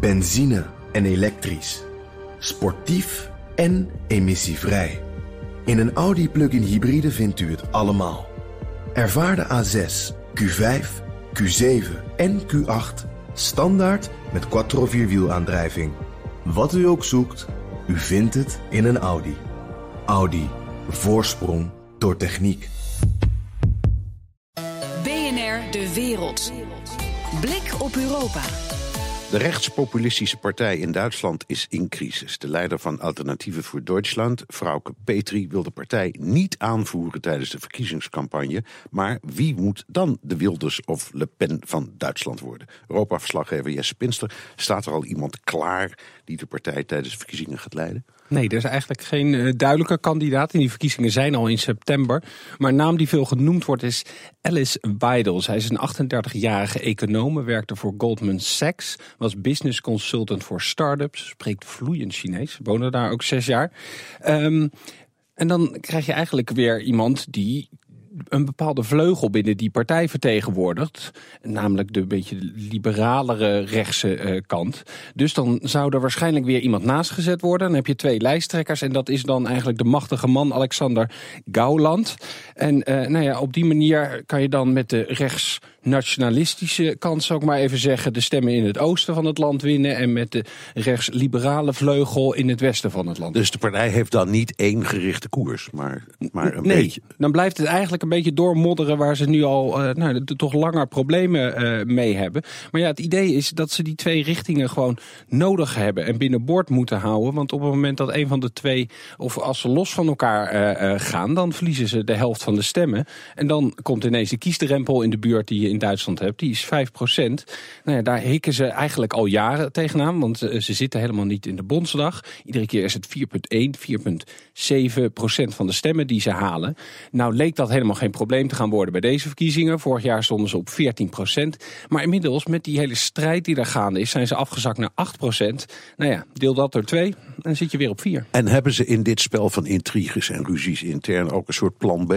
Benzine en elektrisch. Sportief en emissievrij. In een Audi plug-in hybride vindt u het allemaal. Ervaar de A6, Q5, Q7 en Q8 standaard met quattro vierwielaandrijving. Wat u ook zoekt, u vindt het in een Audi. Audi. Voorsprong door techniek. BNR De Wereld. Blik op Europa. De rechtspopulistische partij in Duitsland is in crisis. De leider van Alternatieven voor Duitsland, Frauke Petri, wil de partij niet aanvoeren tijdens de verkiezingscampagne. Maar wie moet dan de Wilders of Le Pen van Duitsland worden? Europa-verslaggever Jesse Pinster, staat er al iemand klaar die de partij tijdens de verkiezingen gaat leiden? Nee, er is eigenlijk geen uh, duidelijke kandidaat. En die verkiezingen zijn al in september. Maar een naam die veel genoemd wordt is Alice Weidel. Zij is een 38-jarige econoom, werkte voor Goldman Sachs. Was business consultant voor start-ups. Spreekt vloeiend Chinees. Woonde daar ook zes jaar. Um, en dan krijg je eigenlijk weer iemand die een bepaalde vleugel binnen die partij vertegenwoordigt. Namelijk de beetje liberalere rechtse uh, kant. Dus dan zou er waarschijnlijk weer iemand naast gezet worden. Dan heb je twee lijsttrekkers. En dat is dan eigenlijk de machtige man Alexander Gauland. En uh, nou ja, op die manier kan je dan met de rechts nationalistische kant, zou ik maar even zeggen, de stemmen in het oosten van het land winnen. En met de rechtsliberale vleugel in het westen van het land. Dus de partij heeft dan niet één gerichte koers, maar, maar een nee, beetje. Dan blijft het eigenlijk een beetje doormodderen waar ze nu al uh, nou, toch langer problemen uh, mee hebben. Maar ja, het idee is dat ze die twee richtingen gewoon nodig hebben en binnenboord moeten houden. Want op het moment dat een van de twee, of als ze los van elkaar uh, gaan, dan verliezen ze de helft van de stemmen. En dan komt ineens de kiesdrempel in de buurt die je in Duitsland hebt. Die is 5 procent. Nou ja, daar hikken ze eigenlijk al jaren tegenaan, want ze zitten helemaal niet in de Bondsdag. Iedere keer is het 4,1, 4,7 procent van de stemmen die ze halen. Nou leek dat helemaal geen probleem te gaan worden bij deze verkiezingen. Vorig jaar stonden ze op 14 procent. Maar inmiddels, met die hele strijd die daar gaande is, zijn ze afgezakt naar 8 procent. Nou ja, deel dat door twee, dan zit je weer op 4. En hebben ze in dit spel van intriges en ruzies intern ook een soort plan B?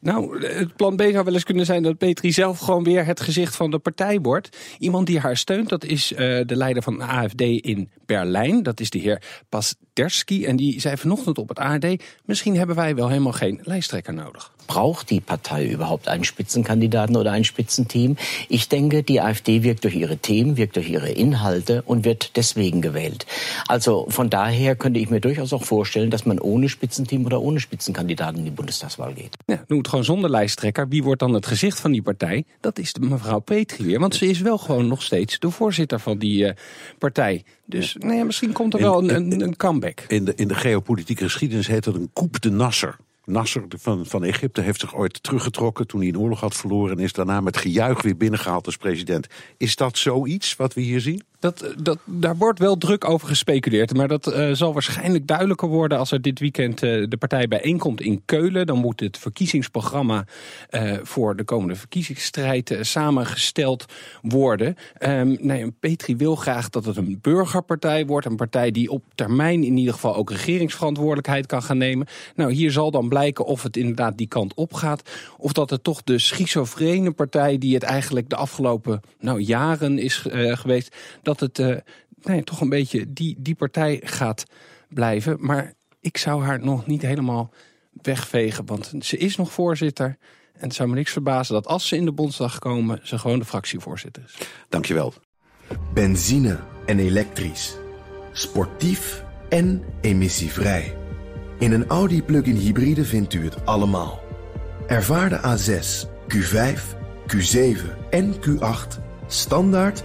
Nou, het plan B zou wel eens kunnen zijn dat Petri zelf gewoon weer het gezicht van de partij wordt. Iemand die haar steunt, dat is uh, de leider van de AFD in Berlijn. Dat is de heer Pasderski. En die zei vanochtend op het ARD, misschien hebben wij wel helemaal geen lijsttrekker nodig. Braucht die Partei überhaupt einen Spitzenkandidaten oder ein Spitzenteam? Ich denke, die AfD wirkt durch ihre Themen, wirkt durch ihre Inhalte und wird deswegen gewählt. Also von daher könnte ich mir durchaus auch vorstellen, dass man ohne Spitzenteam oder ohne Spitzenkandidaten in die Bundestagswahl geht. Ja, het gewoon zonder lijsttrekker. Wie wordt dan het gezicht van die partij? Dat is de mevrouw Petri weer. Want ze is wel gewoon nog steeds de voorzitter van die uh, partij. Dus nou ja, misschien komt er wel een, een, een comeback. In de, in de geopolitieke geschiedenis heet dat een coup de Nasser. Nasser van, van Egypte heeft zich ooit teruggetrokken toen hij een oorlog had verloren en is daarna met gejuich weer binnengehaald als president. Is dat zoiets wat we hier zien? Dat, dat, daar wordt wel druk over gespeculeerd. Maar dat uh, zal waarschijnlijk duidelijker worden als er dit weekend uh, de partij bijeenkomt in Keulen. Dan moet het verkiezingsprogramma voor de komende verkiezingsstrijd samengesteld worden. Um, nee, Petri wil graag dat het een burgerpartij wordt. Een partij die op termijn in ieder geval ook regeringsverantwoordelijkheid kan gaan nemen. Nou, hier zal dan blijken of het inderdaad die kant op gaat. Of dat het toch de schizofrene partij die het eigenlijk de afgelopen nou, jaren is geweest dat het uh, nee, toch een beetje die, die partij gaat blijven. Maar ik zou haar nog niet helemaal wegvegen, want ze is nog voorzitter. En het zou me niks verbazen dat als ze in de Bondsdag komen, ze gewoon de fractievoorzitter is. Dankjewel. Benzine en elektrisch. Sportief en emissievrij. In een Audi plug-in hybride vindt u het allemaal. Ervaar de A6, Q5, Q7 en Q8 standaard